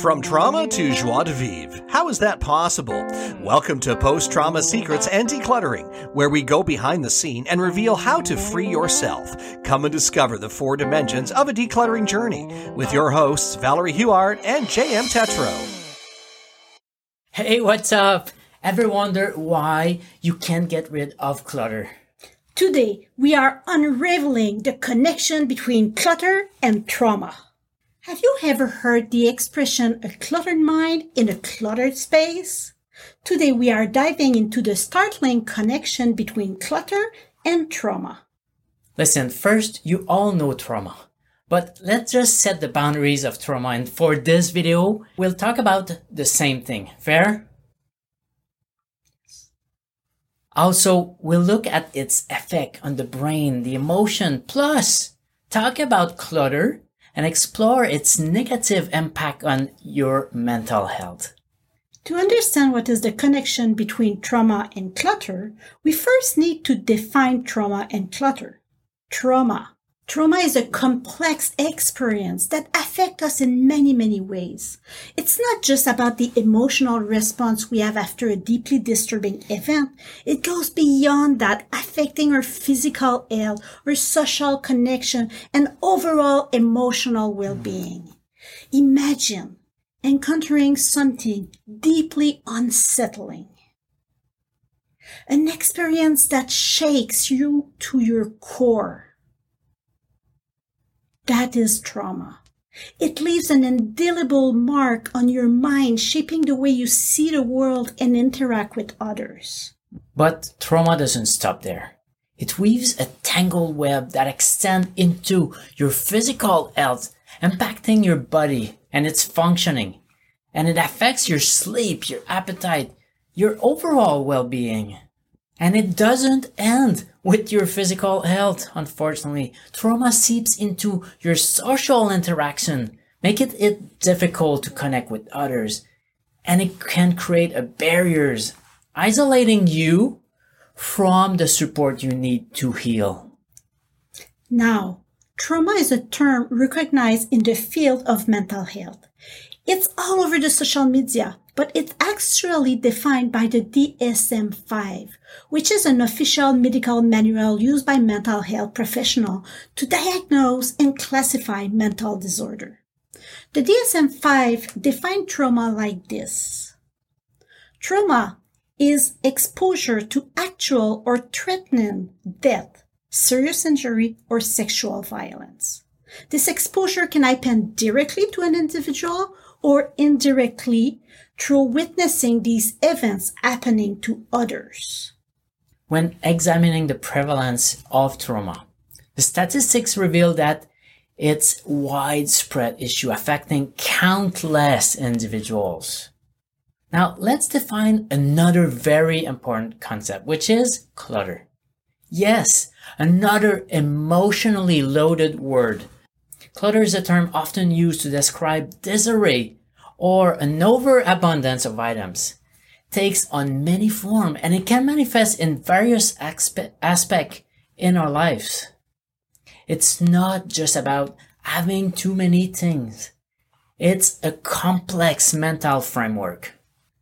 From trauma to joie de vivre. How is that possible? Welcome to Post Trauma Secrets and Decluttering, where we go behind the scene and reveal how to free yourself. Come and discover the four dimensions of a decluttering journey with your hosts, Valerie Huart and JM Tetro. Hey, what's up? Ever wonder why you can't get rid of clutter? Today, we are unraveling the connection between clutter and trauma. Have you ever heard the expression a cluttered mind in a cluttered space? Today we are diving into the startling connection between clutter and trauma. Listen, first, you all know trauma. But let's just set the boundaries of trauma and for this video, we'll talk about the same thing. Fair? Also, we'll look at its effect on the brain, the emotion, plus talk about clutter and explore its negative impact on your mental health. To understand what is the connection between trauma and clutter, we first need to define trauma and clutter. Trauma Trauma is a complex experience that affects us in many, many ways. It's not just about the emotional response we have after a deeply disturbing event. It goes beyond that, affecting our physical health, our social connection, and overall emotional well-being. Imagine encountering something deeply unsettling. An experience that shakes you to your core that is trauma. It leaves an indelible mark on your mind, shaping the way you see the world and interact with others. But trauma doesn't stop there. It weaves a tangled web that extends into your physical health, impacting your body and its functioning. And it affects your sleep, your appetite, your overall well-being. And it doesn't end with your physical health, unfortunately. Trauma seeps into your social interaction, making it difficult to connect with others. And it can create a barriers, isolating you from the support you need to heal. Now, trauma is a term recognized in the field of mental health. It's all over the social media, but it's actually defined by the DSM-5, which is an official medical manual used by mental health professionals to diagnose and classify mental disorder. The DSM-5 defines trauma like this. Trauma is exposure to actual or threatening death, serious injury, or sexual violence. This exposure can happen directly to an individual or indirectly through witnessing these events happening to others. When examining the prevalence of trauma, the statistics reveal that it's widespread issue affecting countless individuals. Now let's define another very important concept, which is clutter. Yes, another emotionally loaded word. Clutter is a term often used to describe disarray or an overabundance of items takes on many forms and it can manifest in various aspe- aspects in our lives. It's not just about having too many things. It's a complex mental framework.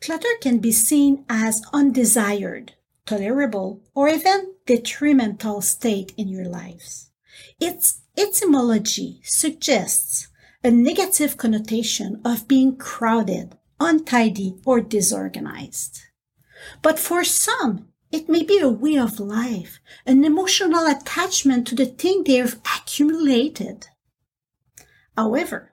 Clutter can be seen as undesired, tolerable, or even detrimental state in your lives. Its etymology suggests a negative connotation of being crowded, untidy, or disorganized. But for some, it may be a way of life, an emotional attachment to the thing they've accumulated. However,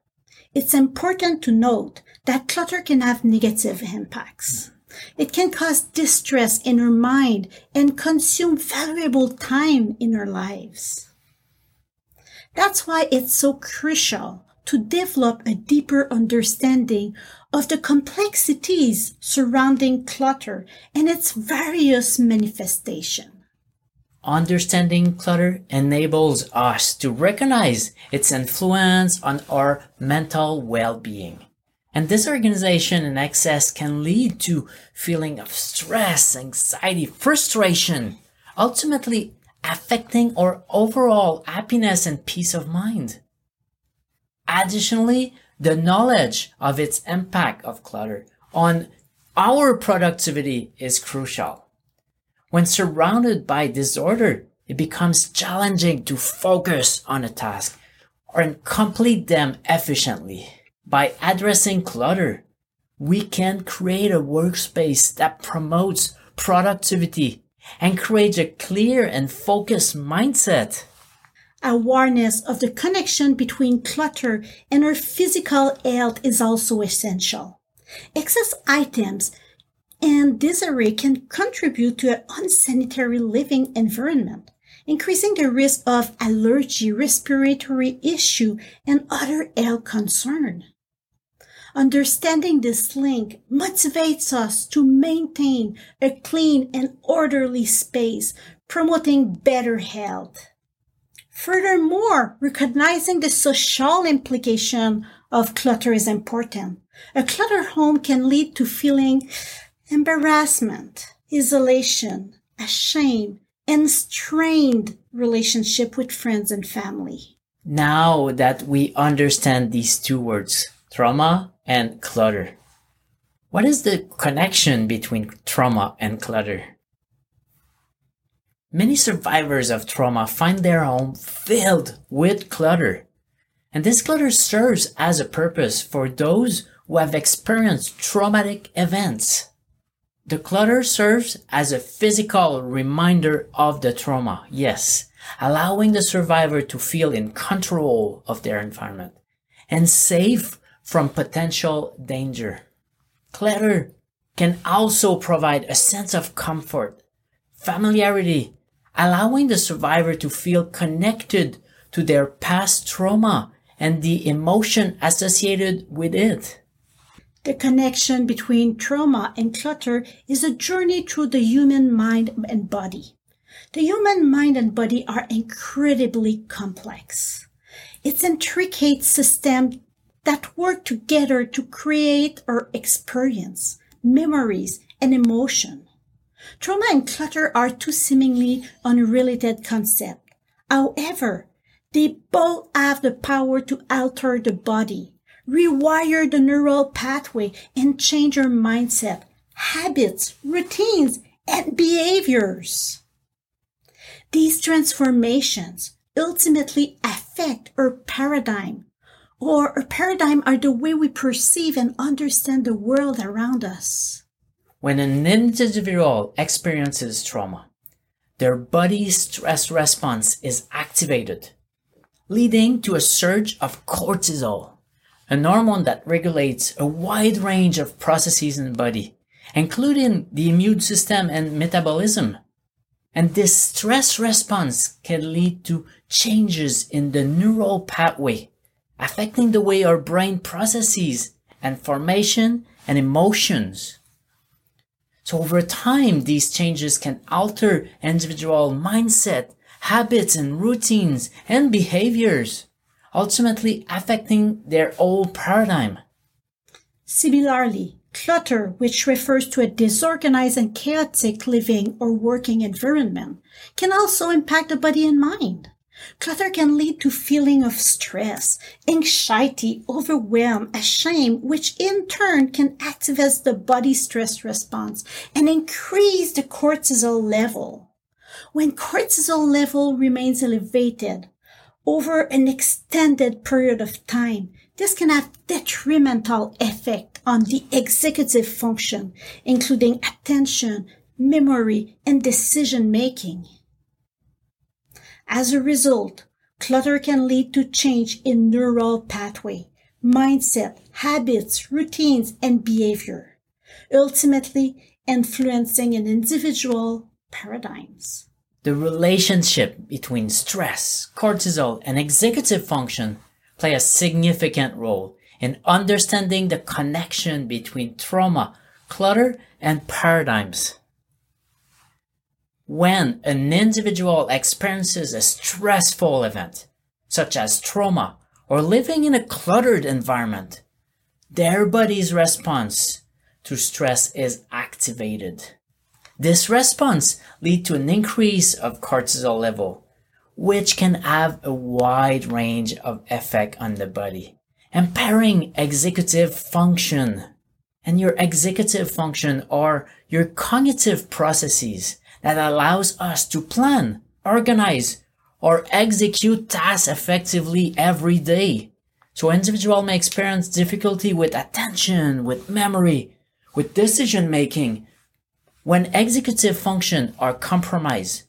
it's important to note that clutter can have negative impacts. It can cause distress in our mind and consume valuable time in our lives. That's why it's so crucial to develop a deeper understanding of the complexities surrounding clutter and its various manifestations. Understanding clutter enables us to recognize its influence on our mental well-being. And disorganization and excess can lead to feeling of stress, anxiety, frustration, ultimately affecting our overall happiness and peace of mind. Additionally, the knowledge of its impact of clutter on our productivity is crucial. When surrounded by disorder, it becomes challenging to focus on a task or complete them efficiently. By addressing clutter, we can create a workspace that promotes productivity and creates a clear and focused mindset. Awareness of the connection between clutter and our physical health is also essential. Excess items and disarray can contribute to an unsanitary living environment, increasing the risk of allergy, respiratory issue, and other health concern. Understanding this link motivates us to maintain a clean and orderly space, promoting better health. Furthermore, recognizing the social implication of clutter is important. A cluttered home can lead to feeling embarrassment, isolation, shame, and strained relationship with friends and family. Now that we understand these two words, trauma and clutter, what is the connection between trauma and clutter? Many survivors of trauma find their home filled with clutter. And this clutter serves as a purpose for those who have experienced traumatic events. The clutter serves as a physical reminder of the trauma, yes, allowing the survivor to feel in control of their environment and safe from potential danger. Clutter can also provide a sense of comfort, familiarity, allowing the survivor to feel connected to their past trauma and the emotion associated with it. The connection between trauma and clutter is a journey through the human mind and body. The human mind and body are incredibly complex. It's intricate systems that work together to create or experience memories and emotion. Trauma and clutter are two seemingly unrelated concepts. However, they both have the power to alter the body, rewire the neural pathway, and change your mindset, habits, routines, and behaviors. These transformations ultimately affect our paradigm, or our paradigm are the way we perceive and understand the world around us. When an individual experiences trauma, their body's stress response is activated, leading to a surge of cortisol, a hormone that regulates a wide range of processes in the body, including the immune system and metabolism. And this stress response can lead to changes in the neural pathway, affecting the way our brain processes information and emotions. So over time, these changes can alter individual mindset, habits and routines and behaviors ultimately affecting their whole paradigm. Similarly, clutter, which refers to a disorganized and chaotic living or working environment, can also impact the body and mind. Clutter can lead to feeling of stress, anxiety, overwhelm, shame, which in turn can activate the body stress response and increase the cortisol level. When cortisol level remains elevated, over an extended period of time, this can have detrimental effect on the executive function, including attention, memory, and decision making. As a result, clutter can lead to change in neural pathway, mindset, habits, routines, and behavior, ultimately influencing an individual paradigms. The relationship between stress, cortisol, and executive function play a significant role in understanding the connection between trauma, clutter, and paradigms. When an individual experiences a stressful event, such as trauma or living in a cluttered environment, their body's response to stress is activated. This response leads to an increase of cortisol level, which can have a wide range of effect on the body, impairing executive function. And your executive function are your cognitive processes that allows us to plan, organize, or execute tasks effectively every day. So individual may experience difficulty with attention, with memory, with decision making when executive function are compromised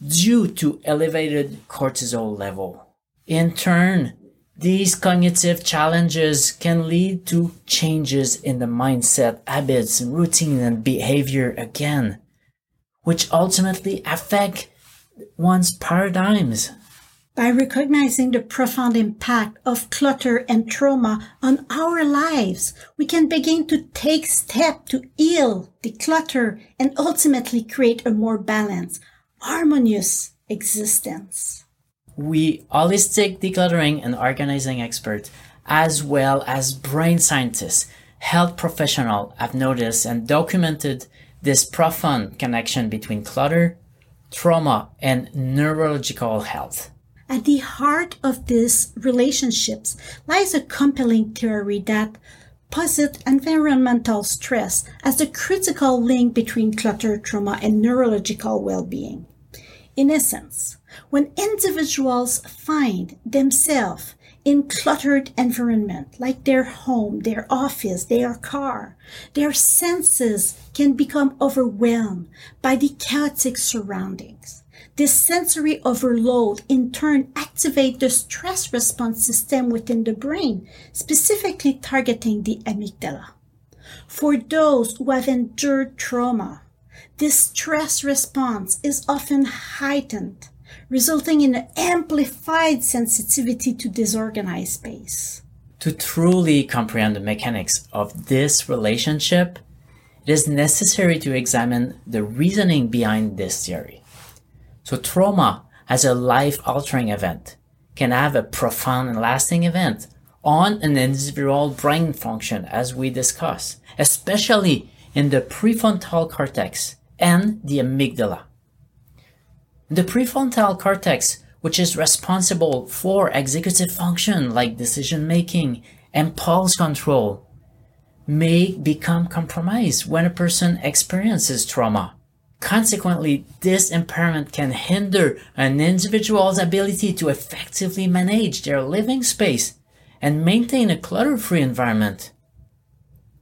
due to elevated cortisol level. In turn, these cognitive challenges can lead to changes in the mindset, habits, routine, and behavior again, which ultimately affect one's paradigms. By recognizing the profound impact of clutter and trauma on our lives, we can begin to take steps to heal, declutter, and ultimately create a more balanced, harmonious existence. We holistic decluttering and organizing experts, as well as brain scientists, health professionals have noticed and documented this profound connection between clutter, trauma, and neurological health. At the heart of these relationships lies a compelling theory that posits environmental stress as the critical link between clutter, trauma, and neurological well-being. In essence, when individuals find themselves in cluttered environment like their home, their office, their car, their senses can become overwhelmed by the chaotic surroundings. This sensory overload in turn activates the stress response system within the brain, specifically targeting the amygdala. For those who have endured trauma, this stress response is often heightened, resulting in an amplified sensitivity to disorganized space. To truly comprehend the mechanics of this relationship, it is necessary to examine the reasoning behind this theory. So trauma as a life altering event can have a profound and lasting event on an individual brain function as we discuss, especially in the prefrontal cortex and the amygdala. The prefrontal cortex, which is responsible for executive function like decision making, and impulse control, may become compromised when a person experiences trauma. Consequently, this impairment can hinder an individual's ability to effectively manage their living space and maintain a clutter-free environment.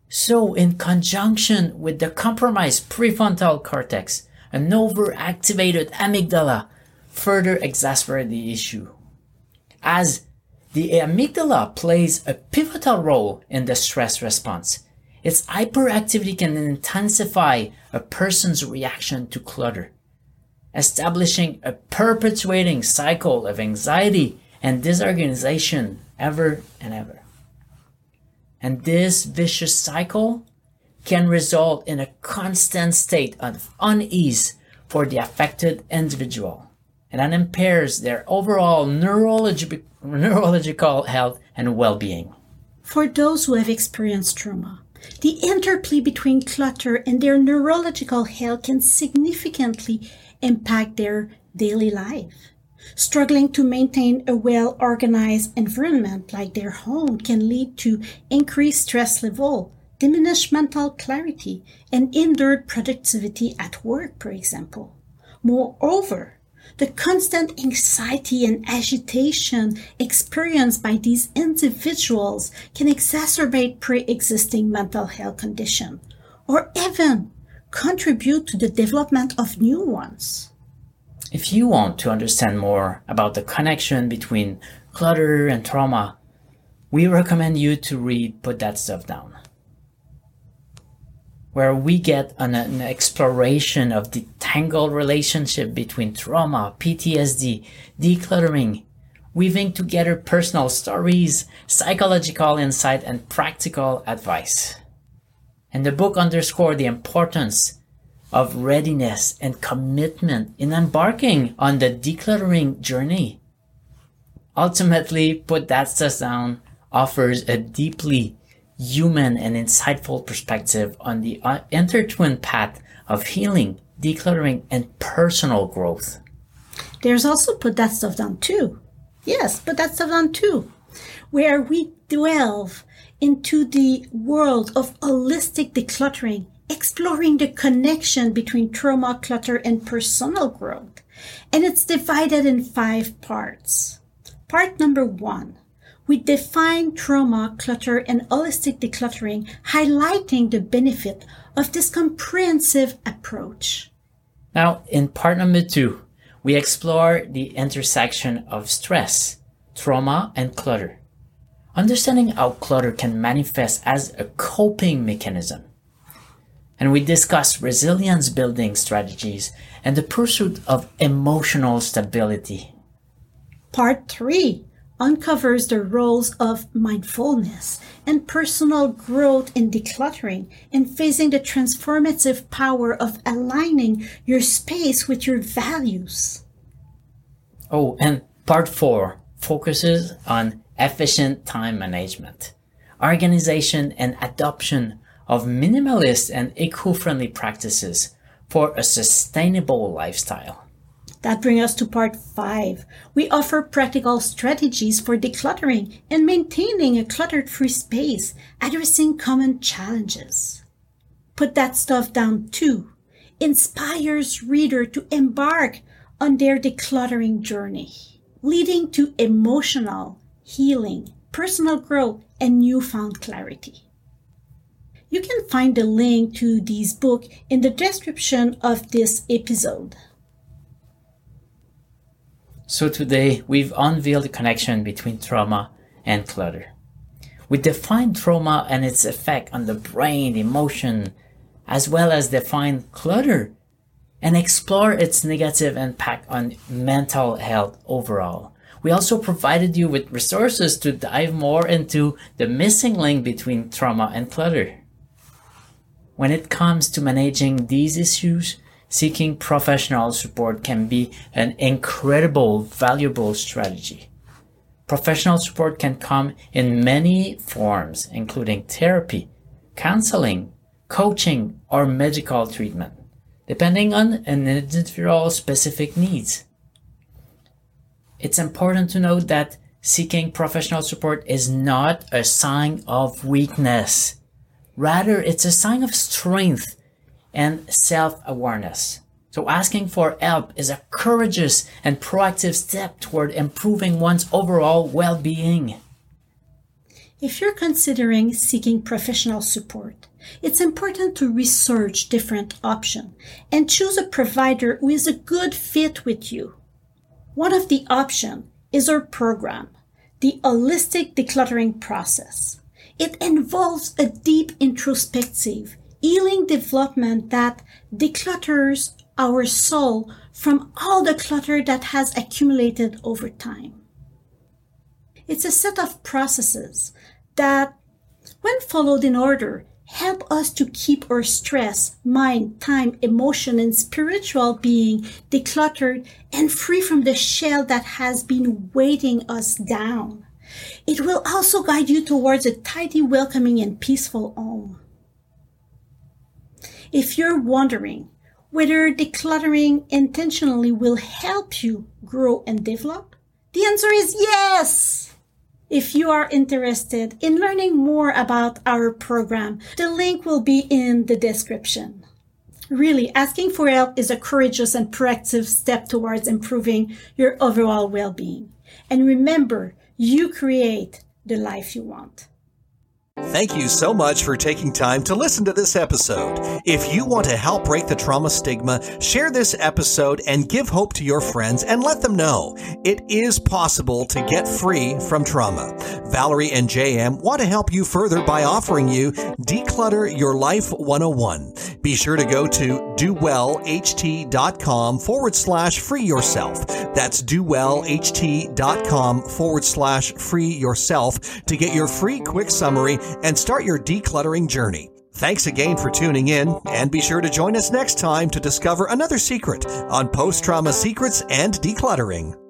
So, in conjunction with the compromised prefrontal cortex, an overactivated amygdala further exacerbate the issue. As the amygdala plays a pivotal role in the stress response, its hyperactivity can intensify a person's reaction to clutter, establishing a perpetuating cycle of anxiety and disorganization ever and ever. And this vicious cycle can result in a constant state of unease for the affected individual and that impairs their overall neurologi- neurological health and well-being. For those who have experienced trauma, the interplay between clutter and their neurological health can significantly impact their daily life. Struggling to maintain a well organized environment like their home can lead to increased stress level, diminished mental clarity, and hindered productivity at work, for example. Moreover, the constant anxiety and agitation experienced by these individuals can exacerbate pre-existing mental health condition or even contribute to the development of new ones. If you want to understand more about the connection between clutter and trauma, we recommend you to read Put That Stuff Down where we get an, an, exploration of the tangled relationship between trauma, PTSD, decluttering, weaving together personal stories, psychological insight, and practical advice. And the book underscored the importance of readiness and commitment in embarking on the decluttering journey. Ultimately, Put That Stuff Down offers a deeply human and insightful perspective on the uh, intertwined path of healing, decluttering, and personal growth. There's also Put That Stuff Down too. Yes, Put That Stuff Down too, where we delve into the world of holistic decluttering, exploring the connection between trauma, clutter, and personal growth. And it's divided in five parts. Part number one we define trauma, clutter, and holistic decluttering, highlighting the benefit of this comprehensive approach. Now, in part number two, we explore the intersection of stress, trauma, and clutter. Understanding how clutter can manifest as a coping mechanism. And we discuss resilience building strategies and the pursuit of emotional stability. Part 3 uncovers the roles of mindfulness and personal growth in decluttering and facing the transformative power of aligning your space with your values. Oh, and part four focuses on efficient time management, organization, and adoption of minimalist and eco friendly practices for a sustainable lifestyle. That brings us to part five. We offer practical strategies for decluttering and maintaining a cluttered free space, addressing common challenges. Put that stuff down too. Inspires reader to embark on their decluttering journey, leading to emotional healing, personal growth, and newfound clarity. You can find the link to this book in the description of this episode. So today we've unveiled the connection between trauma and clutter. We define trauma and its effect on the brain, emotion, as well as define clutter and explore its negative impact on mental health overall. We also provided you with resources to dive more into the missing link between trauma and clutter. When it comes to managing these issues, seeking professional support can be an incredible, valuable strategy. Professional support can come in many forms, including therapy, counseling, coaching, or medical treatment, depending on an individual's specific needs. It's important to note that seeking professional support is not a sign of weakness. Rather, it's a sign of strength and self-awareness. So asking for help is a courageous and proactive step toward improving one's overall well-being. If you're considering seeking professional support, it's important to research different options and choose a provider who is a good fit with you. One of the options is our program, the Holistic Decluttering Process. It involves a deep introspective healing development that declutters our soul from all the clutter that has accumulated over time. It's a set of processes that, when followed in order, help us to keep our stress, mind, time, emotion, and spiritual being decluttered and free from the shell that has been weighting us down. It will also guide you towards a tidy, welcoming, and peaceful home. If you're wondering whether decluttering intentionally will help you grow and develop, the answer is yes! If you are interested in learning more about our program, the link will be in the description. Really, asking for help is a courageous and proactive step towards improving your overall well-being. And remember, you create the life you want. Thank you so much for taking time to listen to this episode. If you want to help break the trauma stigma, share this episode and give hope to your friends and let them know it is possible to get free from trauma. Valerie and JM want to help you further by offering you Declutter Your Life 101. Be sure to go to dowellht.com forward slash free yourself. That's dowellht.com forward slash free yourself to get your free quick summary and start your decluttering journey. Thanks again for tuning in, and be sure to join us next time to discover another secret on post trauma secrets and decluttering.